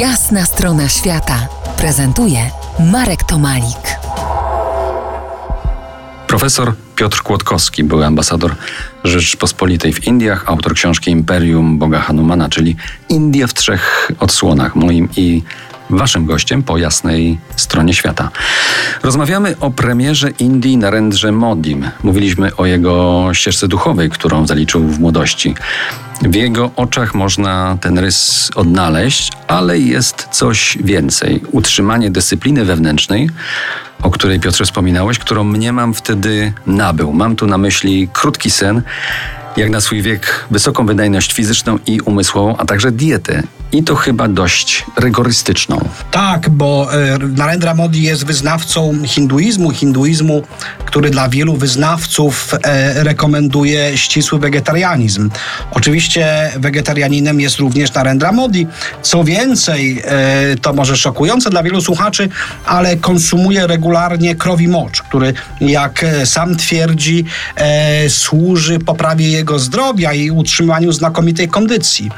Jasna strona świata prezentuje Marek Tomalik. Profesor Piotr Kłodkowski, były ambasador Rzeczpospolitej w Indiach, autor książki Imperium Boga Hanumana, czyli Indie w trzech odsłonach, moim i waszym gościem po jasnej stronie świata. Rozmawiamy o premierze Indii Narendrze Modim. Mówiliśmy o jego ścieżce duchowej, którą zaliczył w młodości. W jego oczach można ten rys odnaleźć, ale jest coś więcej. Utrzymanie dyscypliny wewnętrznej, o której Piotrze wspominałeś, którą mnie mam wtedy nabył. Mam tu na myśli krótki sen, jak na swój wiek wysoką wydajność fizyczną i umysłową, a także dietę. I to chyba dość rygorystyczną. Tak, bo e, Narendra Modi jest wyznawcą hinduizmu, hinduizmu, który dla wielu wyznawców e, rekomenduje ścisły wegetarianizm. Oczywiście wegetarianinem jest również Narendra Modi. Co więcej, e, to może szokujące dla wielu słuchaczy, ale konsumuje regularnie krowi mocz, który jak sam twierdzi służy poprawie jego zdrowia i utrzymaniu znakomitej kondycji.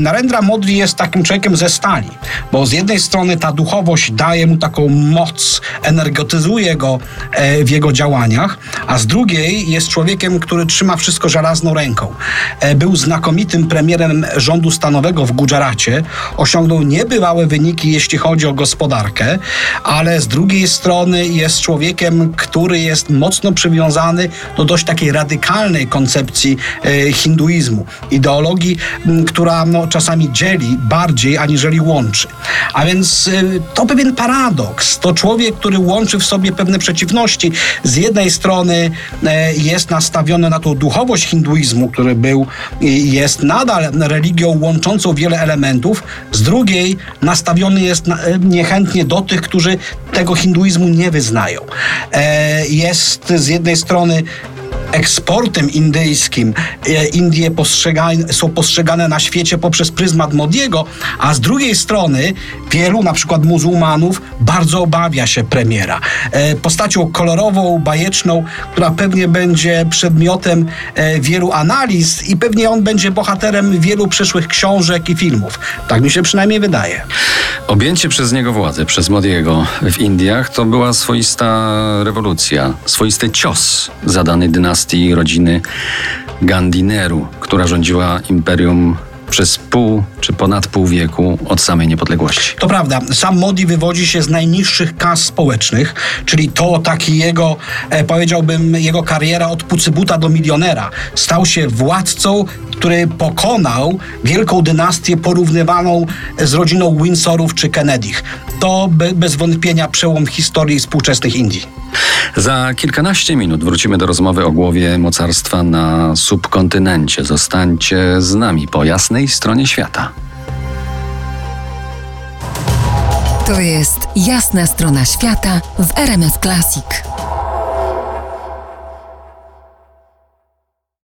Narendra Modi jest takim człowiekiem ze stali, bo z jednej strony ta duchowość daje mu taką moc, energetyzuje go e, w jego działaniach, a z drugiej jest człowiekiem, który trzyma wszystko żelazną ręką. E, był znakomitym premierem rządu stanowego w Gujaracie, osiągnął niebywałe wyniki, jeśli chodzi o gospodarkę, ale z drugiej strony jest człowiekiem, który jest mocno przywiązany do dość takiej radykalnej koncepcji e, hinduizmu, ideologii, która no, czasami dzieli bardziej aniżeli łączy. A więc y, to pewien paradoks. To człowiek, który łączy w sobie pewne przeciwności. Z jednej strony e, jest nastawiony na tą duchowość hinduizmu, który był i jest nadal religią łączącą wiele elementów, z drugiej nastawiony jest e, niechętnie do tych, którzy tego hinduizmu nie wyznają. E, jest z jednej strony eksportem indyjskim e, Indie postrzegane, są postrzegane na świecie poprzez pryzmat Modiego, a z drugiej strony wielu, na przykład muzułmanów, bardzo obawia się premiera. E, postacią kolorową, bajeczną, która pewnie będzie przedmiotem e, wielu analiz i pewnie on będzie bohaterem wielu przyszłych książek i filmów. Tak mi się przynajmniej wydaje. Objęcie przez niego władzy, przez Modiego w Indiach, to była swoista rewolucja, swoisty cios zadany dynastii dynastii rodziny Gandineru, która rządziła imperium przez pół czy ponad pół wieku od samej niepodległości. To prawda. Sam Modi wywodzi się z najniższych kas społecznych, czyli to taki jego, e, powiedziałbym, jego kariera od pucybuta do milionera. Stał się władcą, który pokonał wielką dynastię porównywaną z rodziną Windsorów czy Kennedych. To be, bez wątpienia przełom historii współczesnych Indii. Za kilkanaście minut wrócimy do rozmowy o głowie mocarstwa na subkontynencie. Zostańcie z nami po jasnej stronie świata. To jest jasna strona świata w RMS Classic.